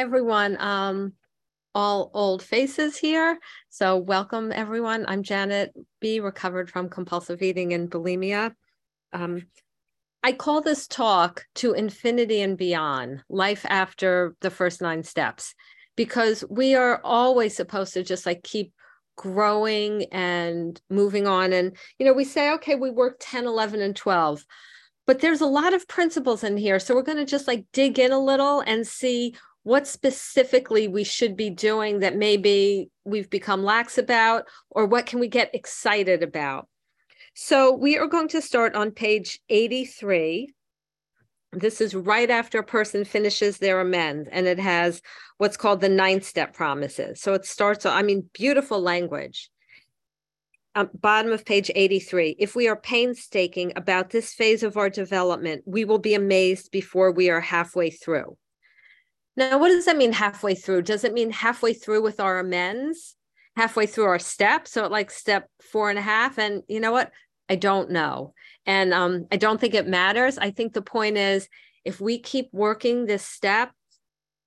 Everyone. Um, all old faces here. So, welcome, everyone. I'm Janet B., recovered from compulsive eating and bulimia. Um, I call this talk to infinity and beyond life after the first nine steps, because we are always supposed to just like keep growing and moving on. And, you know, we say, okay, we work 10, 11, and 12 but there's a lot of principles in here so we're going to just like dig in a little and see what specifically we should be doing that maybe we've become lax about, or what can we get excited about? So we are going to start on page 83. This is right after a person finishes their amend, and it has what's called the nine step promises. So it starts, I mean, beautiful language. Um, bottom of page 83. If we are painstaking about this phase of our development, we will be amazed before we are halfway through. Now, what does that mean halfway through? Does it mean halfway through with our amends, halfway through our step? So, like step four and a half. And you know what? I don't know. And um, I don't think it matters. I think the point is if we keep working this step,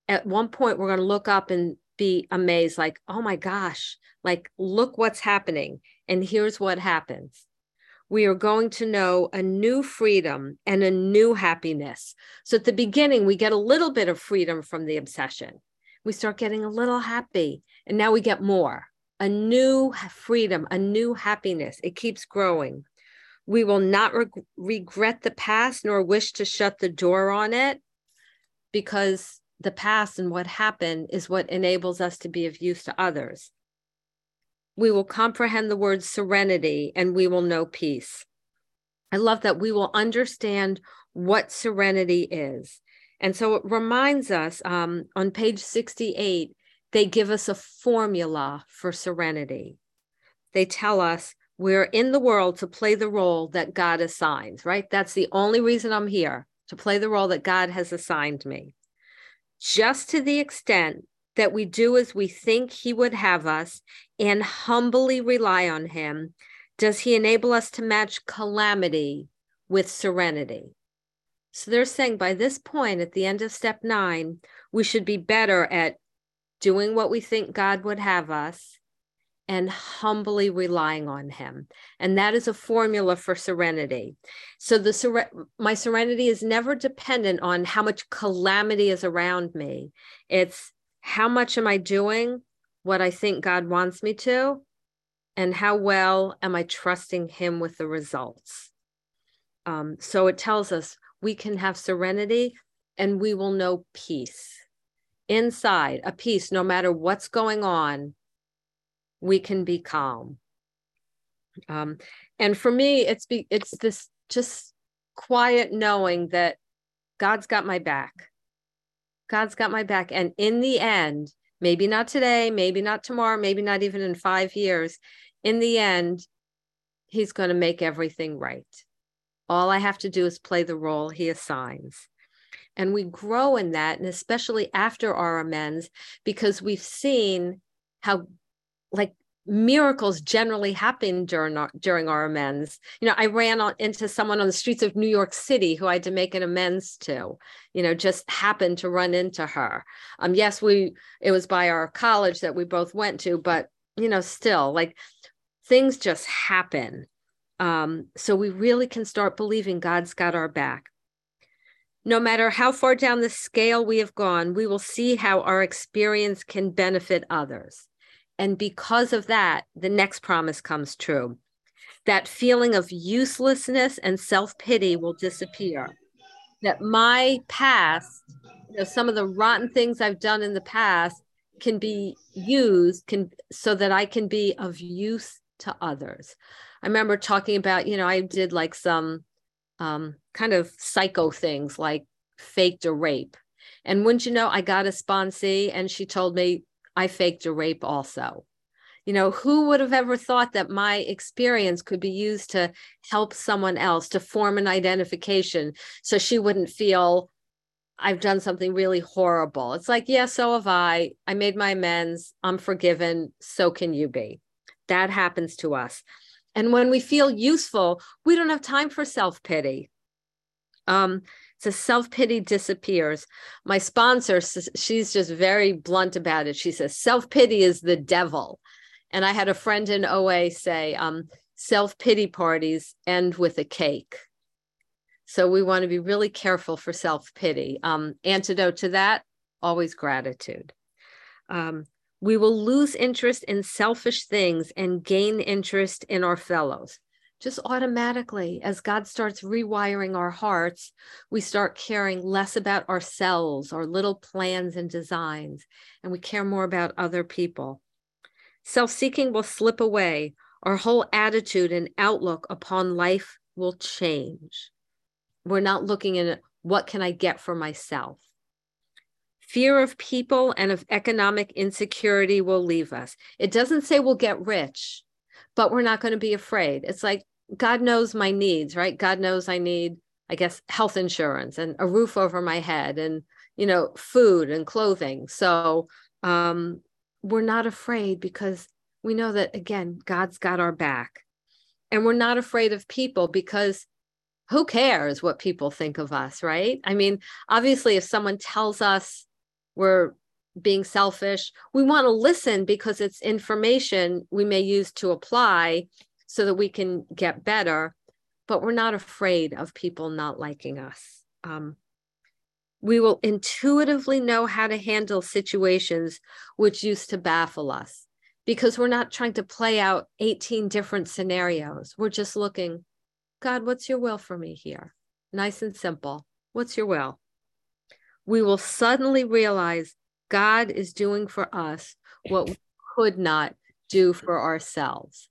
at one point we're going to look up and be amazed, like, oh my gosh, like, look what's happening. And here's what happens we are going to know a new freedom and a new happiness. So at the beginning, we get a little bit of freedom from the obsession. We start getting a little happy, and now we get more a new freedom, a new happiness. It keeps growing. We will not re- regret the past nor wish to shut the door on it because the past and what happened is what enables us to be of use to others we will comprehend the word serenity and we will know peace. I love that we will understand what serenity is. And so it reminds us um, on page 68, they give us a formula for serenity. They tell us we're in the world to play the role that God assigns, right? That's the only reason I'm here to play the role that God has assigned me. Just to the extent that we do as we think He would have us and humbly rely on Him, does He enable us to match calamity with serenity? So they're saying by this point, at the end of step nine, we should be better at doing what we think God would have us and humbly relying on him. And that is a formula for serenity. So the my serenity is never dependent on how much calamity is around me. It's how much am I doing what I think God wants me to? And how well am I trusting Him with the results? Um, so it tells us we can have serenity and we will know peace. Inside, a peace, no matter what's going on, we can be calm. Um, and for me, it's be, it's this just quiet knowing that God's got my back God's got my back. And in the end, maybe not today, maybe not tomorrow, maybe not even in five years, in the end, He's going to make everything right. All I have to do is play the role He assigns. And we grow in that, and especially after our amends, because we've seen how, like, miracles generally happen during our, during our amends. You know, I ran on, into someone on the streets of New York City who I had to make an amends to. You know, just happened to run into her. Um, yes, we it was by our college that we both went to, but you know, still like things just happen. Um, so we really can start believing God's got our back. No matter how far down the scale we have gone, we will see how our experience can benefit others. And because of that, the next promise comes true. That feeling of uselessness and self pity will disappear. That my past, you know, some of the rotten things I've done in the past can be used can so that I can be of use to others. I remember talking about, you know, I did like some um, kind of psycho things like faked a rape. And wouldn't you know, I got a sponsee and she told me, I faked a rape also. You know, who would have ever thought that my experience could be used to help someone else to form an identification so she wouldn't feel I've done something really horrible. It's like, yeah, so have I. I made my amends. I'm forgiven. So can you be. That happens to us. And when we feel useful, we don't have time for self pity. Um, So self pity disappears. My sponsor, she's just very blunt about it. She says self pity is the devil. And I had a friend in OA say um, self pity parties end with a cake. So we want to be really careful for self pity. Um, antidote to that, always gratitude. Um, we will lose interest in selfish things and gain interest in our fellows. Just automatically, as God starts rewiring our hearts, we start caring less about ourselves, our little plans and designs, and we care more about other people. Self seeking will slip away. Our whole attitude and outlook upon life will change. We're not looking at what can I get for myself. Fear of people and of economic insecurity will leave us. It doesn't say we'll get rich, but we're not going to be afraid. It's like God knows my needs, right? God knows I need, I guess, health insurance and a roof over my head and, you know, food and clothing. So um, we're not afraid because we know that, again, God's got our back. And we're not afraid of people because who cares what people think of us, right? I mean, obviously, if someone tells us we're being selfish, we want to listen because it's information we may use to apply so that we can get better, but we're not afraid of people not liking us. Um, we will intuitively know how to handle situations which used to baffle us because we're not trying to play out 18 different scenarios. We're just looking, God, what's your will for me here? Nice and simple. What's your will? We will suddenly realize God is doing for us what we could not do for ourselves.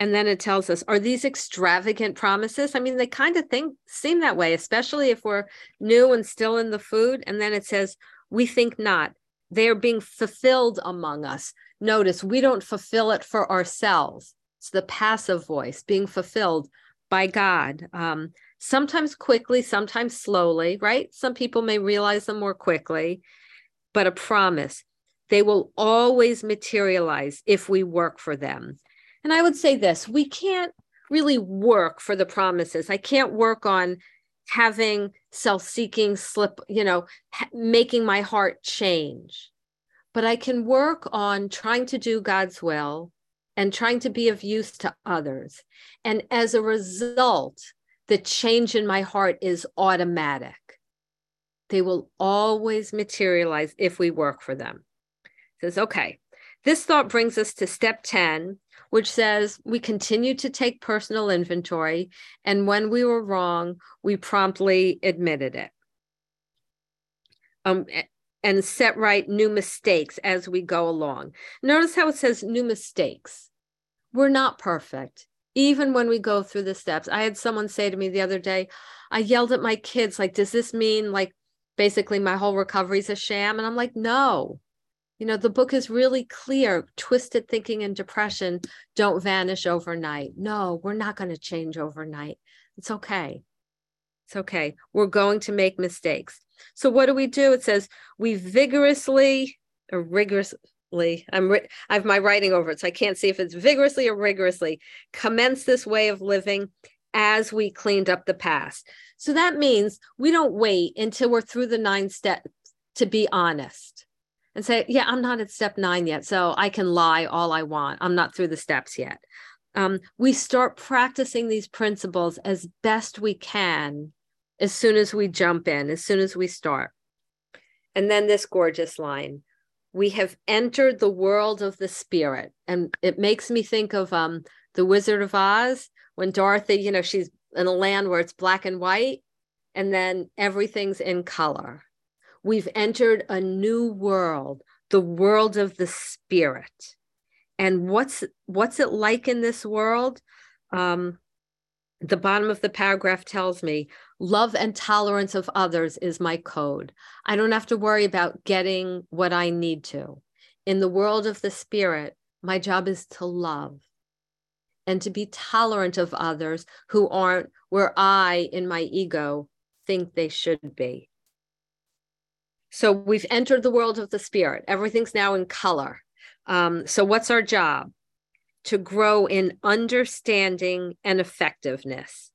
And then it tells us, are these extravagant promises? I mean, they kind of think seem that way, especially if we're new and still in the food. And then it says, we think not. They are being fulfilled among us. Notice we don't fulfill it for ourselves. It's the passive voice being fulfilled by God. Um, sometimes quickly, sometimes slowly, right? Some people may realize them more quickly, but a promise. They will always materialize if we work for them. And I would say this we can't really work for the promises. I can't work on having self seeking slip, you know, making my heart change. But I can work on trying to do God's will and trying to be of use to others. And as a result, the change in my heart is automatic. They will always materialize if we work for them. It says, okay, this thought brings us to step 10, which says we continue to take personal inventory, and when we were wrong, we promptly admitted it. Um, and set right new mistakes as we go along. Notice how it says new mistakes. We're not perfect, even when we go through the steps. I had someone say to me the other day, I yelled at my kids, like, does this mean like basically my whole recovery is a sham? And I'm like, no, you know the book is really clear twisted thinking and depression don't vanish overnight. No we're not going to change overnight. It's okay. It's okay. We're going to make mistakes. So what do we do? It says we vigorously or rigorously i'm i have my writing over it so i can't see if it's vigorously or rigorously. Commence this way of living as we cleaned up the past. So that means we don't wait until we're through the nine steps to be honest and say, yeah, I'm not at step nine yet. So I can lie all I want. I'm not through the steps yet. Um, we start practicing these principles as best we can as soon as we jump in, as soon as we start. And then this gorgeous line we have entered the world of the spirit. And it makes me think of um, the Wizard of Oz when Dorothy, you know, she's in a land where it's black and white, and then everything's in color. We've entered a new world, the world of the spirit. And what's what's it like in this world? Um, the bottom of the paragraph tells me love and tolerance of others is my code. I don't have to worry about getting what I need to. In the world of the spirit, my job is to love and to be tolerant of others who aren't where I, in my ego, think they should be. So we've entered the world of the spirit. Everything's now in color. Um, so what's our job? To grow in understanding and effectiveness.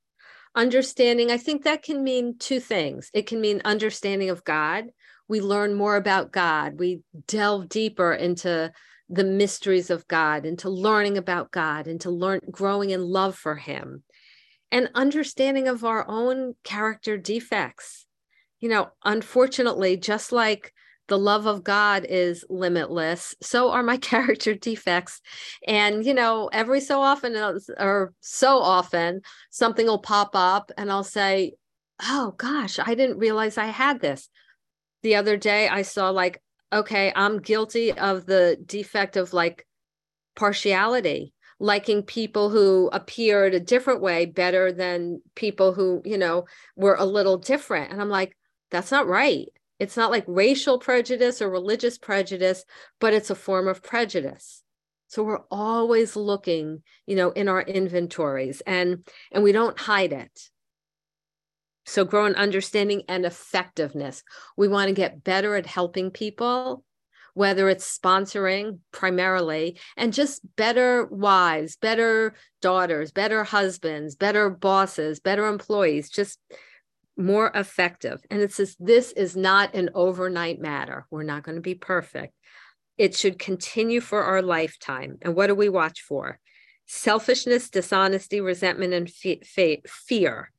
understanding, I think that can mean two things. It can mean understanding of God. We learn more about God. We delve deeper into the mysteries of God, into learning about God, into learn growing in love for Him, and understanding of our own character defects. You know, unfortunately, just like the love of God is limitless. So are my character defects. And, you know, every so often uh, or so often, something will pop up and I'll say, oh gosh, I didn't realize I had this. The other day I saw, like, okay, I'm guilty of the defect of like partiality liking people who appeared a different way better than people who you know were a little different and i'm like that's not right it's not like racial prejudice or religious prejudice, but it's a form of prejudice. So we're always looking, you know, in our inventories and and we don't hide it. So grow in understanding and effectiveness. We want to get better at helping people, whether it's sponsoring primarily, and just better wives, better daughters, better husbands, better bosses, better employees, just more effective. And it says this is not an overnight matter. We're not going to be perfect. It should continue for our lifetime. And what do we watch for? Selfishness, dishonesty, resentment, and fe- fear.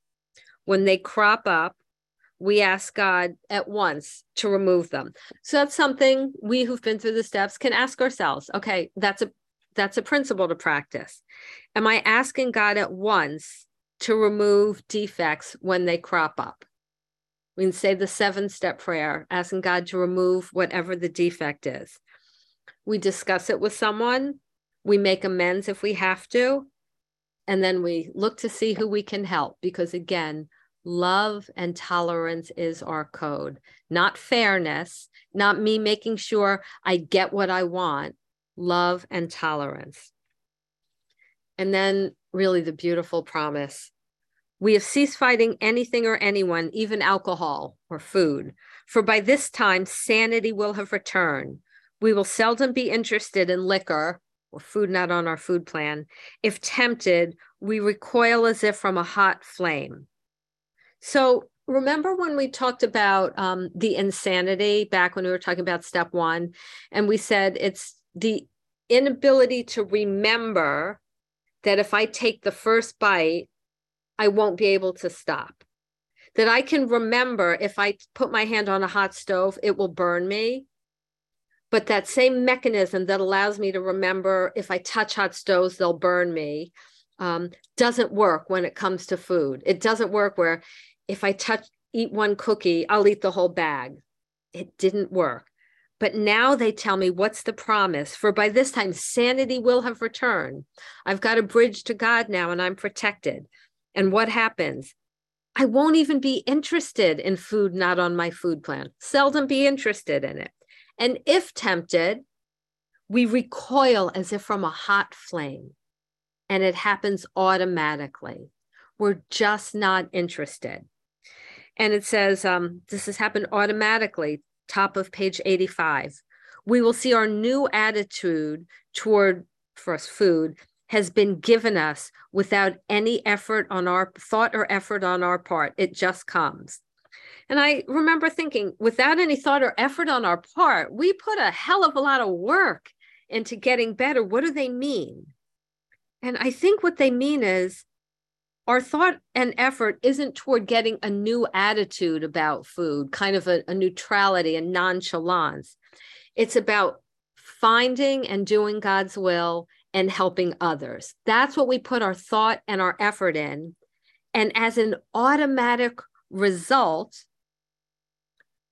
When they crop up, we ask God at once to remove them. So that's something we who've been through the steps can ask ourselves. Okay, that's a that's a principle to practice. Am I asking God at once to remove defects when they crop up. We can say the seven step prayer, asking God to remove whatever the defect is. We discuss it with someone, we make amends if we have to, and then we look to see who we can help because, again, love and tolerance is our code, not fairness, not me making sure I get what I want, love and tolerance. And then really the beautiful promise. We have ceased fighting anything or anyone, even alcohol or food, for by this time sanity will have returned. We will seldom be interested in liquor or food not on our food plan. If tempted, we recoil as if from a hot flame. So remember when we talked about um, the insanity back when we were talking about step one, and we said it's the inability to remember that if I take the first bite, I won't be able to stop. That I can remember if I put my hand on a hot stove, it will burn me. But that same mechanism that allows me to remember if I touch hot stoves, they'll burn me, um, doesn't work when it comes to food. It doesn't work where if I touch, eat one cookie, I'll eat the whole bag. It didn't work. But now they tell me what's the promise? For by this time, sanity will have returned. I've got a bridge to God now and I'm protected. And what happens? I won't even be interested in food not on my food plan, seldom be interested in it. And if tempted, we recoil as if from a hot flame, and it happens automatically. We're just not interested. And it says um, this has happened automatically, top of page 85. We will see our new attitude toward first food has been given us without any effort on our thought or effort on our part. It just comes. And I remember thinking, without any thought or effort on our part, we put a hell of a lot of work into getting better. What do they mean? And I think what they mean is our thought and effort isn't toward getting a new attitude about food, kind of a, a neutrality and nonchalance. It's about finding and doing God's will and helping others. That's what we put our thought and our effort in. And as an automatic result,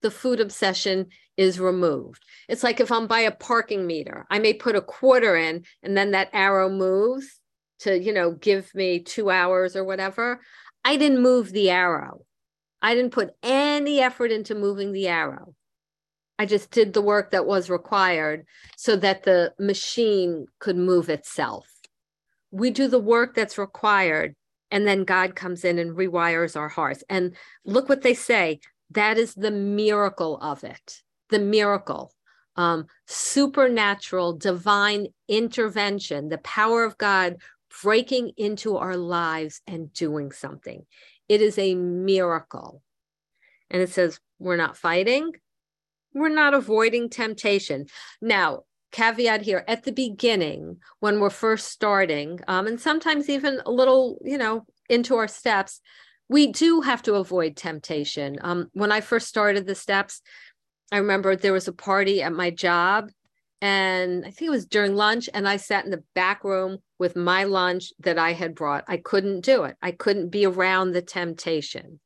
the food obsession is removed. It's like if I'm by a parking meter, I may put a quarter in and then that arrow moves to, you know, give me two hours or whatever. I didn't move the arrow. I didn't put any effort into moving the arrow. I just did the work that was required so that the machine could move itself. We do the work that's required, and then God comes in and rewires our hearts. And look what they say that is the miracle of it, the miracle. Um, supernatural divine intervention, the power of God breaking into our lives and doing something. It is a miracle. And it says, we're not fighting, we're not avoiding temptation. Now, caveat here at the beginning, when we're first starting, um, and sometimes even a little, you know, into our steps, we do have to avoid temptation. Um, when I first started the steps, I remember there was a party at my job, and I think it was during lunch, and I sat in the back room with my lunch that I had brought. I couldn't do it. I couldn't be around the temptation.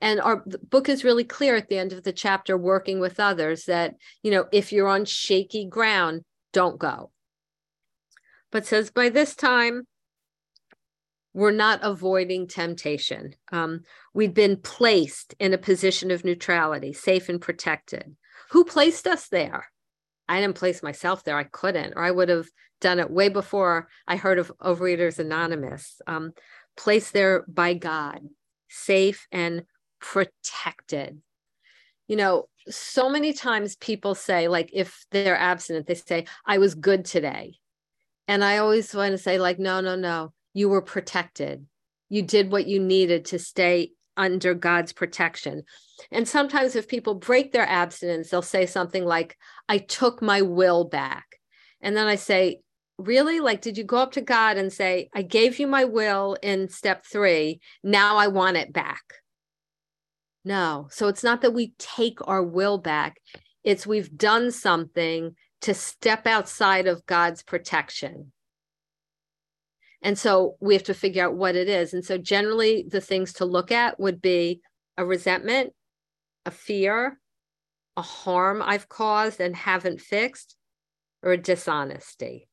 And our book is really clear at the end of the chapter, working with others, that, you know, if you're on shaky ground, don't go. But says by this time, we're not avoiding temptation. Um, we've been placed in a position of neutrality, safe and protected. Who placed us there? I didn't place myself there. I couldn't, or I would have done it way before I heard of Overeaters Anonymous. Um, placed there by God, safe and protected. You know, so many times people say, like, if they're abstinent, they say, I was good today. And I always want to say, like, no, no, no, you were protected. You did what you needed to stay under God's protection. And sometimes if people break their abstinence, they'll say something like, I took my will back. And then I say, Really? Like, did you go up to God and say, I gave you my will in step three. Now I want it back? No. So it's not that we take our will back, it's we've done something to step outside of God's protection. And so we have to figure out what it is. And so generally, the things to look at would be a resentment, a fear, a harm I've caused and haven't fixed, or a dishonesty.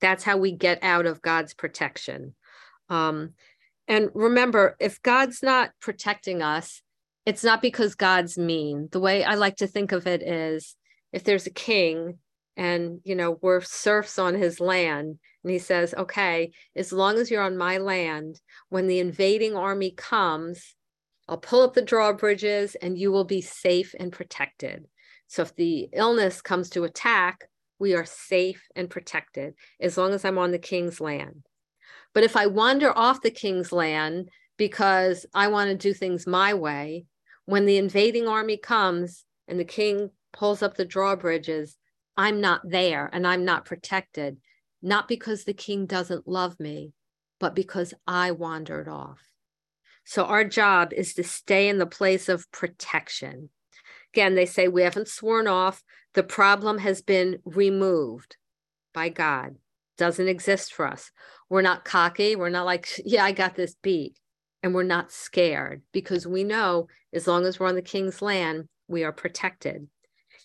That's how we get out of God's protection. Um, and remember, if God's not protecting us, it's not because God's mean. The way I like to think of it is if there's a king and you know we're serfs on his land and he says, okay, as long as you're on my land, when the invading army comes, I'll pull up the drawbridges and you will be safe and protected. So if the illness comes to attack, we are safe and protected as long as I'm on the king's land. But if I wander off the king's land because I want to do things my way, when the invading army comes and the king pulls up the drawbridges, I'm not there and I'm not protected not because the king doesn't love me, but because I wandered off. So our job is to stay in the place of protection. Again, they say we haven't sworn off. The problem has been removed by God, doesn't exist for us. We're not cocky. We're not like, yeah, I got this beat. And we're not scared because we know as long as we're on the king's land, we are protected.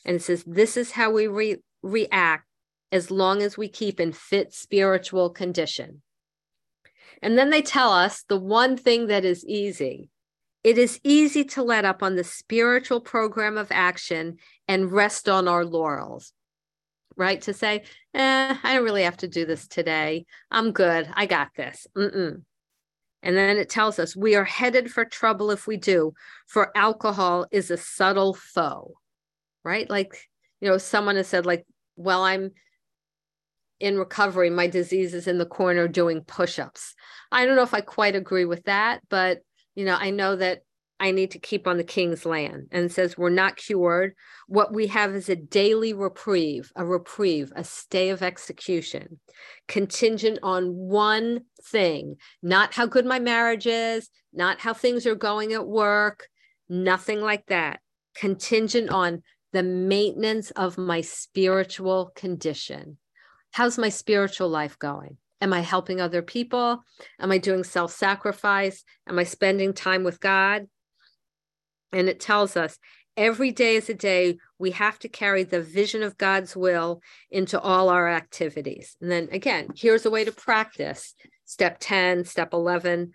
And it says, this is how we re- react as long as we keep in fit spiritual condition. And then they tell us the one thing that is easy. It is easy to let up on the spiritual program of action and rest on our laurels, right? To say, eh, I don't really have to do this today. I'm good. I got this. Mm-mm. And then it tells us we are headed for trouble if we do, for alcohol is a subtle foe, right? Like, you know, someone has said, like, well, I'm in recovery, my disease is in the corner doing push ups. I don't know if I quite agree with that, but you know, I know that I need to keep on the king's land and says we're not cured. What we have is a daily reprieve, a reprieve, a stay of execution, contingent on one thing, not how good my marriage is, not how things are going at work, nothing like that. Contingent on the maintenance of my spiritual condition how's my spiritual life going? Am I helping other people? Am I doing self sacrifice? Am I spending time with God? And it tells us every day is a day we have to carry the vision of God's will into all our activities. And then again, here's a way to practice step 10, step 11.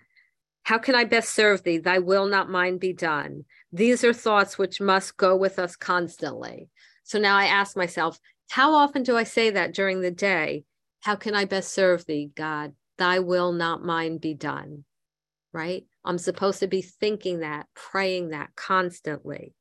How can I best serve thee? Thy will, not mine, be done. These are thoughts which must go with us constantly. So now I ask myself, how often do I say that during the day? How can I best serve thee, God? Thy will, not mine, be done. Right? I'm supposed to be thinking that, praying that constantly.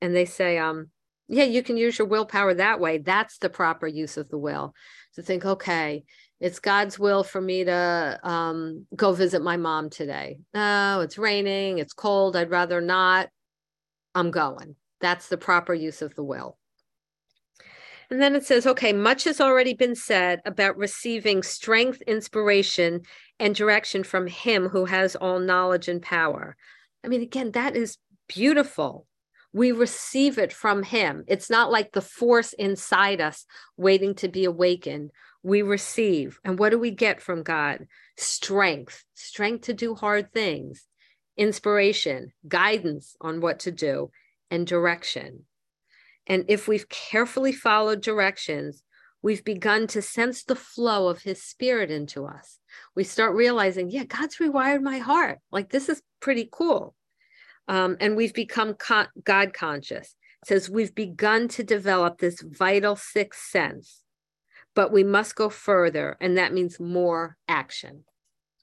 And they say, um, yeah, you can use your willpower that way. That's the proper use of the will to think, okay, it's God's will for me to um, go visit my mom today. No, it's raining, it's cold, I'd rather not. I'm going. That's the proper use of the will. And then it says, okay, much has already been said about receiving strength, inspiration, and direction from Him who has all knowledge and power. I mean, again, that is beautiful. We receive it from Him. It's not like the force inside us waiting to be awakened. We receive. And what do we get from God? Strength, strength to do hard things, inspiration, guidance on what to do, and direction. And if we've carefully followed directions, we've begun to sense the flow of his spirit into us. We start realizing, yeah, God's rewired my heart. Like this is pretty cool. Um, and we've become con- God conscious. It says we've begun to develop this vital sixth sense, but we must go further, and that means more action.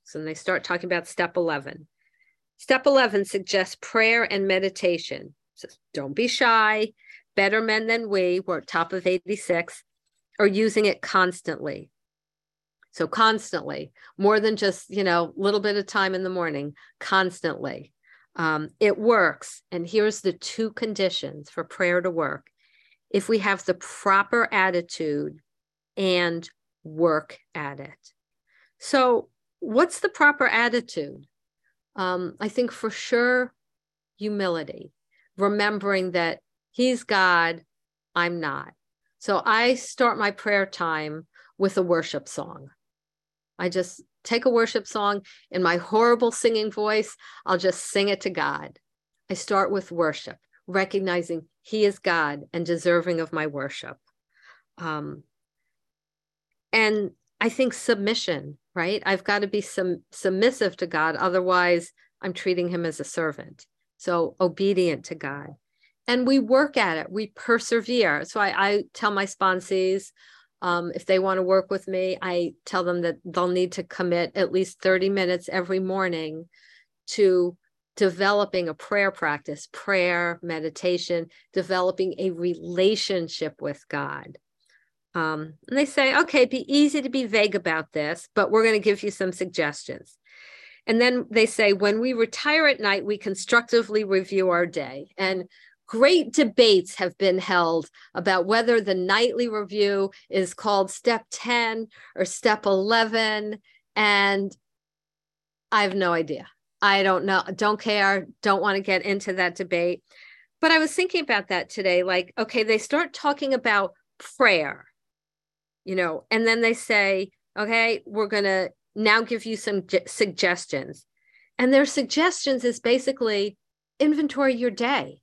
So they start talking about step 11. Step 11 suggests prayer and meditation. So don't be shy better men than we, we're top of 86, are using it constantly. So constantly, more than just, you know, a little bit of time in the morning, constantly. Um, it works. And here's the two conditions for prayer to work. If we have the proper attitude and work at it. So, what's the proper attitude? Um, I think for sure, humility, remembering that He's God, I'm not. So I start my prayer time with a worship song. I just take a worship song in my horrible singing voice, I'll just sing it to God. I start with worship, recognizing He is God and deserving of my worship. Um, and I think submission, right? I've got to be some submissive to God, otherwise, I'm treating Him as a servant. So obedient to God and we work at it we persevere so i, I tell my sponsees um, if they want to work with me i tell them that they'll need to commit at least 30 minutes every morning to developing a prayer practice prayer meditation developing a relationship with god um, and they say okay it'd be easy to be vague about this but we're going to give you some suggestions. And then they say when we retire at night we constructively review our day. And great debates have been held about whether the nightly review is called step 10 or step 11 and i have no idea. I don't know don't care don't want to get into that debate. But i was thinking about that today like okay they start talking about prayer you know and then they say okay we're going to now give you some j- suggestions and their suggestions is basically inventory your day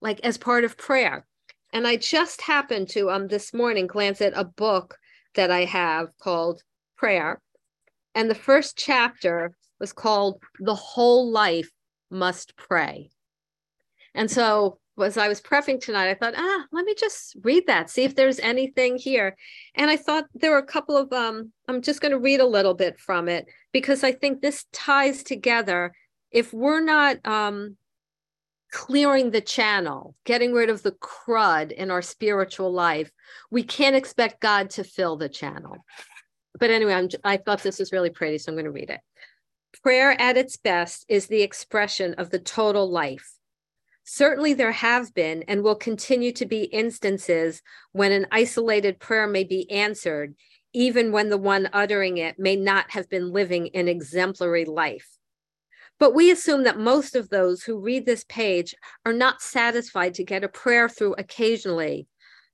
like as part of prayer. And I just happened to um this morning glance at a book that I have called Prayer. And the first chapter was called The Whole Life Must Pray. And so as I was prepping tonight, I thought, ah, let me just read that, see if there's anything here. And I thought there were a couple of um, I'm just going to read a little bit from it because I think this ties together. If we're not um clearing the channel, getting rid of the crud in our spiritual life, we can't expect God to fill the channel. But anyway, I'm, I thought this was really pretty, so I'm going to read it. Prayer at its best is the expression of the total life. Certainly, there have been and will continue to be instances when an isolated prayer may be answered, even when the one uttering it may not have been living an exemplary life. But we assume that most of those who read this page are not satisfied to get a prayer through occasionally.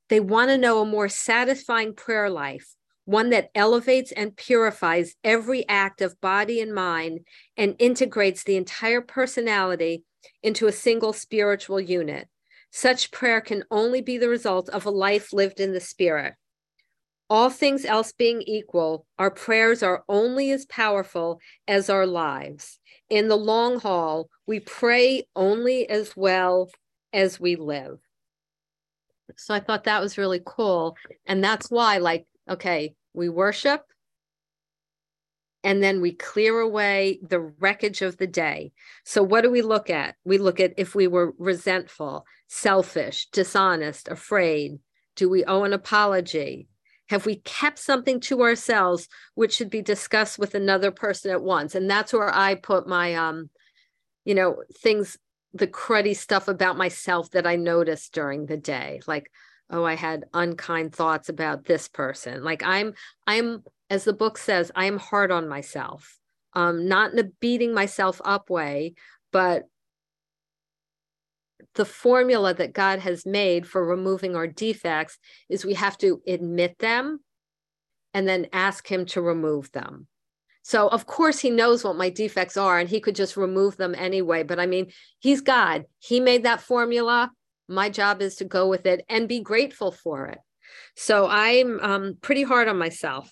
They want to know a more satisfying prayer life, one that elevates and purifies every act of body and mind and integrates the entire personality into a single spiritual unit. Such prayer can only be the result of a life lived in the spirit. All things else being equal, our prayers are only as powerful as our lives in the long haul, we pray only as well as we live. So I thought that was really cool. And that's why, like, okay, we worship, and then we clear away the wreckage of the day. So, what do we look at? We look at if we were resentful, selfish, dishonest, afraid. Do we owe an apology? Have we kept something to ourselves which should be discussed with another person at once? And that's where I put my, um, you know, things, the cruddy stuff about myself that I noticed during the day. Like, oh, I had unkind thoughts about this person. Like, I'm, I'm as the book says, I am hard on myself, um, not in a beating myself up way, but the formula that God has made for removing our defects is we have to admit them and then ask Him to remove them. So, of course, He knows what my defects are and He could just remove them anyway. But I mean, He's God, He made that formula. My job is to go with it and be grateful for it. So, I'm um, pretty hard on myself.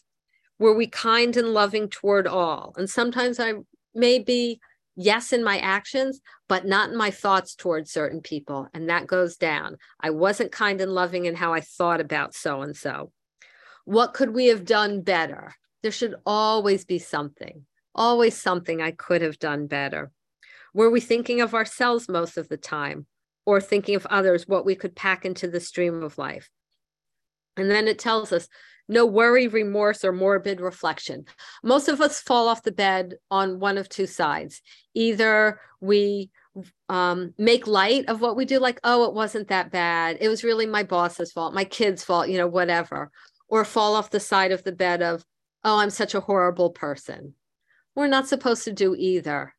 Were we kind and loving toward all? And sometimes I may be, yes, in my actions, but not in my thoughts towards certain people. And that goes down. I wasn't kind and loving in how I thought about so and so. What could we have done better? There should always be something, always something I could have done better. Were we thinking of ourselves most of the time or thinking of others, what we could pack into the stream of life? And then it tells us no worry, remorse, or morbid reflection. Most of us fall off the bed on one of two sides. Either we um, make light of what we do, like, oh, it wasn't that bad. It was really my boss's fault, my kid's fault, you know, whatever. Or fall off the side of the bed of, oh, I'm such a horrible person. We're not supposed to do either.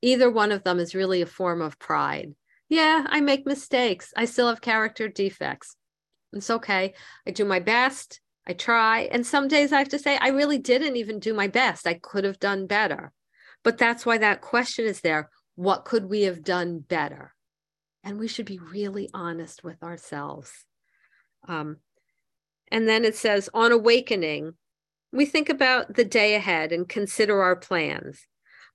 Either one of them is really a form of pride. Yeah, I make mistakes. I still have character defects. It's okay. I do my best. I try. And some days I have to say, I really didn't even do my best. I could have done better. But that's why that question is there. What could we have done better? And we should be really honest with ourselves. Um, and then it says, on awakening, we think about the day ahead and consider our plans.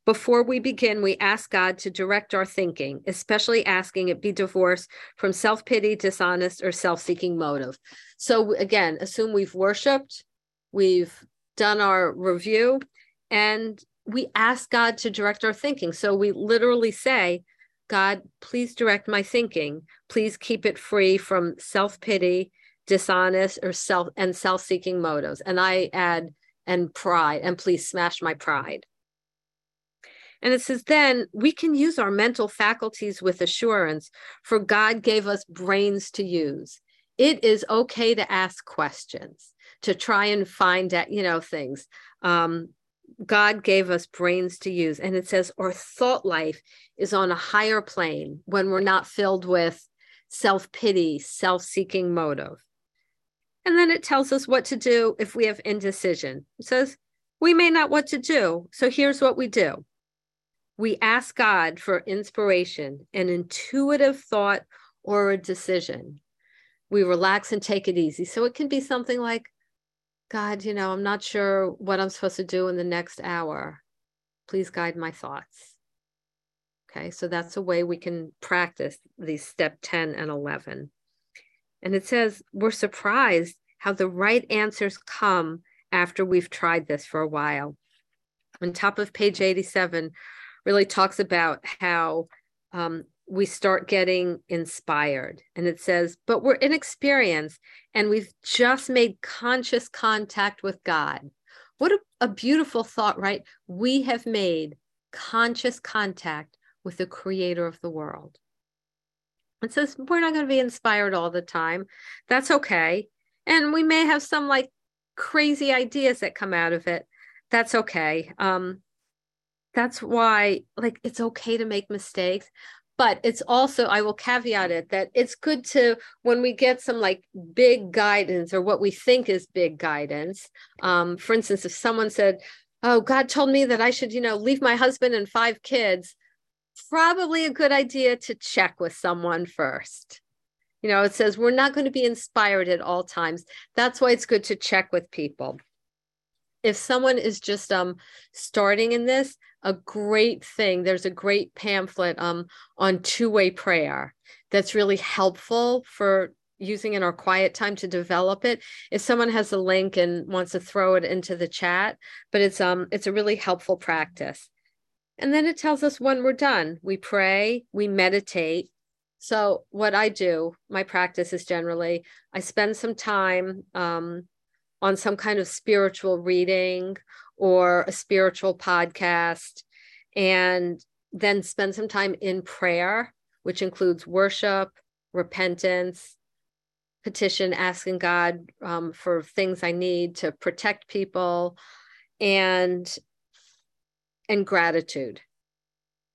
Before we begin, we ask God to direct our thinking, especially asking it be divorced from self pity, dishonest, or self seeking motive. So, again, assume we've worshiped, we've done our review, and we ask God to direct our thinking. So, we literally say, God, please direct my thinking. Please keep it free from self pity, dishonest, or self and self seeking motives. And I add, and pride, and please smash my pride. And it says, then we can use our mental faculties with assurance, for God gave us brains to use. It is okay to ask questions, to try and find out, you know, things. Um, God gave us brains to use. And it says, our thought life is on a higher plane when we're not filled with self pity, self seeking motive. And then it tells us what to do if we have indecision. It says, we may not what to do. So here's what we do we ask God for inspiration, an intuitive thought, or a decision. We relax and take it easy. So it can be something like, God, you know, I'm not sure what I'm supposed to do in the next hour. Please guide my thoughts. Okay, so that's a way we can practice these step 10 and 11. And it says, we're surprised how the right answers come after we've tried this for a while. On top of page 87, really talks about how um, we start getting inspired. And it says, but we're inexperienced and we've just made conscious contact with God. What a, a beautiful thought, right? We have made conscious contact with the creator of the world. It says, we're not going to be inspired all the time. That's okay. And we may have some like crazy ideas that come out of it. That's okay. Um, that's why like it's okay to make mistakes but it's also i will caveat it that it's good to when we get some like big guidance or what we think is big guidance um, for instance if someone said oh god told me that i should you know leave my husband and five kids probably a good idea to check with someone first. You know it says we're not going to be inspired at all times. That's why it's good to check with people if someone is just um starting in this a great thing there's a great pamphlet um on two-way prayer that's really helpful for using in our quiet time to develop it. If someone has a link and wants to throw it into the chat, but it's um it's a really helpful practice. And then it tells us when we're done. We pray, we meditate. So what I do, my practice is generally I spend some time um, on some kind of spiritual reading or a spiritual podcast, and then spend some time in prayer, which includes worship, repentance, petition, asking God um, for things I need to protect people, and and gratitude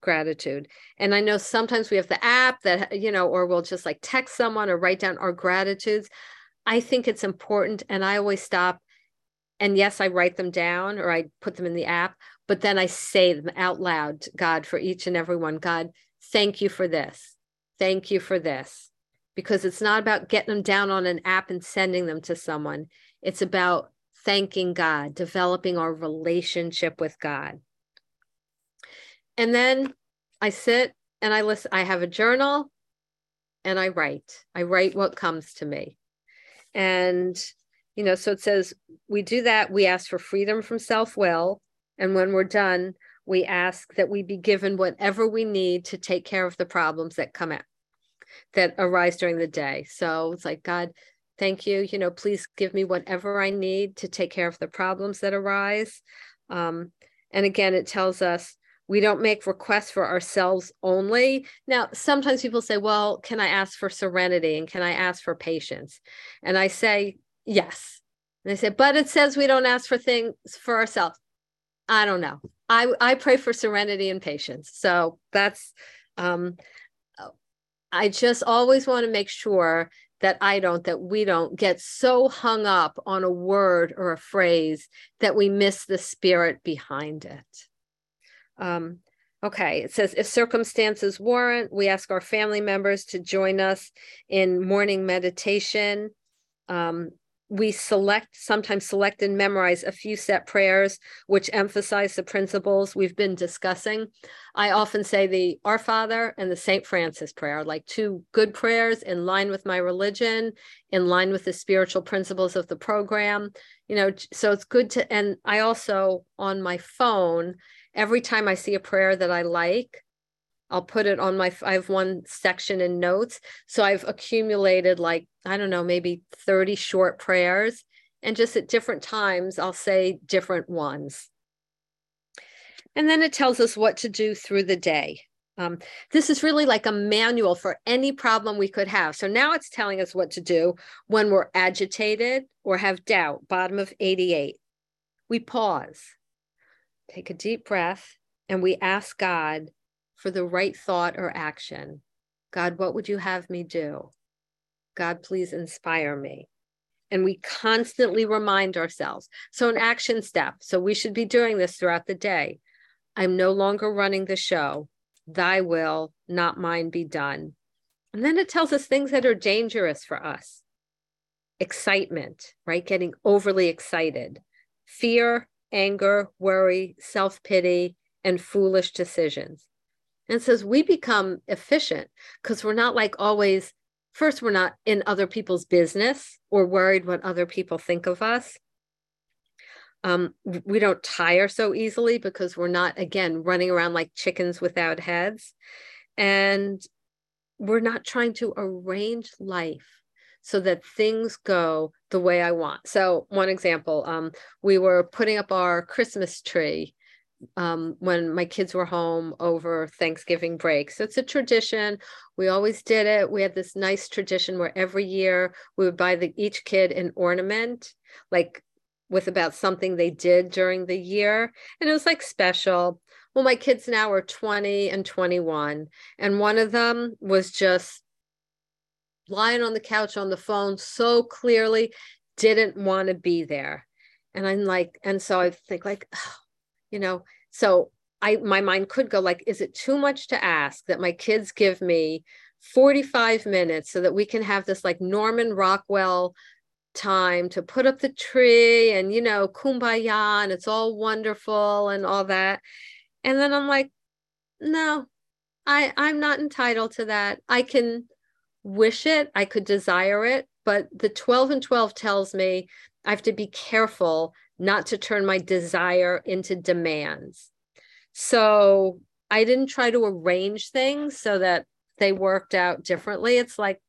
gratitude. And i know sometimes we have the app that you know or we'll just like text someone or write down our gratitudes i think it's important and i always stop and yes i write them down or i put them in the app but then i say them out loud god for each and every one god thank you for this thank you for this because it's not about getting them down on an app and sending them to someone it's about thanking god developing our relationship with god and then I sit and I listen. I have a journal and I write. I write what comes to me. And, you know, so it says we do that. We ask for freedom from self will. And when we're done, we ask that we be given whatever we need to take care of the problems that come out, that arise during the day. So it's like, God, thank you. You know, please give me whatever I need to take care of the problems that arise. Um, and again, it tells us we don't make requests for ourselves only. Now, sometimes people say, well, can I ask for serenity and can I ask for patience? And I say, yes. And they say, but it says we don't ask for things for ourselves. I don't know. I, I pray for serenity and patience. So that's, um, I just always want to make sure that I don't, that we don't get so hung up on a word or a phrase that we miss the spirit behind it. Um, okay, it says if circumstances warrant, we ask our family members to join us in morning meditation. Um, we select, sometimes select and memorize a few set prayers which emphasize the principles we've been discussing. I often say the Our Father and the St. Francis prayer, like two good prayers in line with my religion, in line with the spiritual principles of the program. You know, so it's good to, and I also on my phone every time I see a prayer that I like, I'll put it on my, I have one section in notes. So I've accumulated like, I don't know, maybe 30 short prayers. And just at different times, I'll say different ones. And then it tells us what to do through the day. Um, this is really like a manual for any problem we could have. So now it's telling us what to do when we're agitated or have doubt, bottom of 88. We pause take a deep breath, and we ask God for the right thought or action. God, what would you have me do? God, please inspire me. And we constantly remind ourselves. So, an action step. So, we should be doing this throughout the day. I'm no longer running the show. Thy will, not mine, be done. And then it tells us things that are dangerous for us excitement, right? Getting overly excited, fear, anger, worry, self pity, and foolish decisions. And says we become efficient because we're not like always, first, we're not in other people's business or worried what other people think of us. Um, we don't tire so easily because we're not, again, running around like chickens without heads. And we're not trying to arrange life so that things go the way I want. So, one example, um, we were putting up our Christmas tree um, when my kids were home over Thanksgiving break. So, it's a tradition. We always did it. We had this nice tradition where every year we would buy the, each kid an ornament, like with about something they did during the year. And it was like special. Well, my kids now are 20 and 21. And one of them was just lying on the couch on the phone so clearly didn't want to be there. And i'm like and so i think like you know so i my mind could go like is it too much to ask that my kids give me 45 minutes so that we can have this like norman rockwell time to put up the tree and you know kumbaya and it's all wonderful and all that. And then i'm like no i i'm not entitled to that. I can wish it, I could desire it, but the 12 and 12 tells me I have to be careful not to turn my desire into demands. So I didn't try to arrange things so that they worked out differently. It's like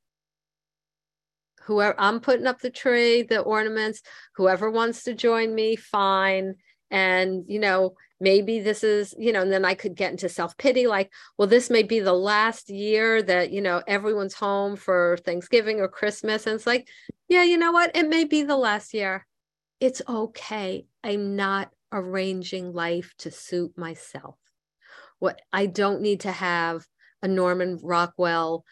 whoever I'm putting up the tree, the ornaments, whoever wants to join me, fine. And, you know, maybe this is, you know, and then I could get into self pity like, well, this may be the last year that, you know, everyone's home for Thanksgiving or Christmas. And it's like, yeah, you know what? It may be the last year. It's okay. I'm not arranging life to suit myself. What I don't need to have a Norman Rockwell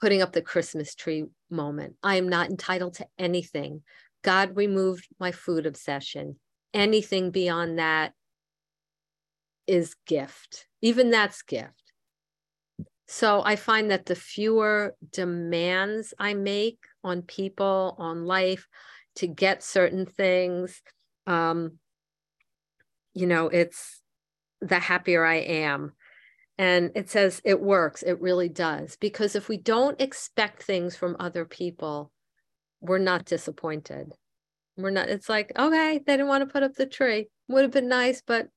putting up the Christmas tree moment. I am not entitled to anything. God removed my food obsession. Anything beyond that is gift. Even that's gift. So I find that the fewer demands I make on people, on life to get certain things, um, you know, it's the happier I am. And it says it works. It really does. Because if we don't expect things from other people, we're not disappointed. We're not, it's like, okay, they didn't want to put up the tree. Would have been nice, but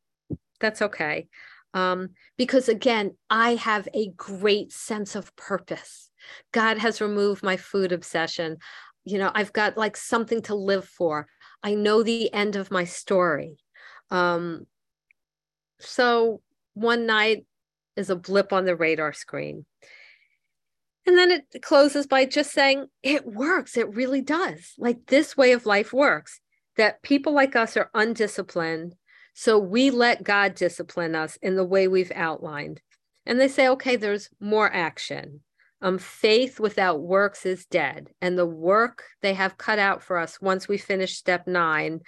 that's okay. Um, because again, I have a great sense of purpose. God has removed my food obsession. You know, I've got like something to live for. I know the end of my story. Um, so one night is a blip on the radar screen. And then it closes by just saying, it works. It really does. Like this way of life works, that people like us are undisciplined so we let God discipline us in the way we've outlined. And they say, okay, there's more action. Um, faith without works is dead. And the work they have cut out for us once we finish step nine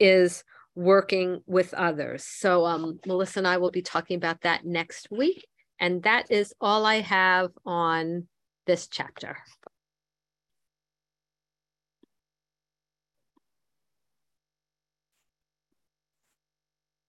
is working with others. So um, Melissa and I will be talking about that next week. And that is all I have on this chapter.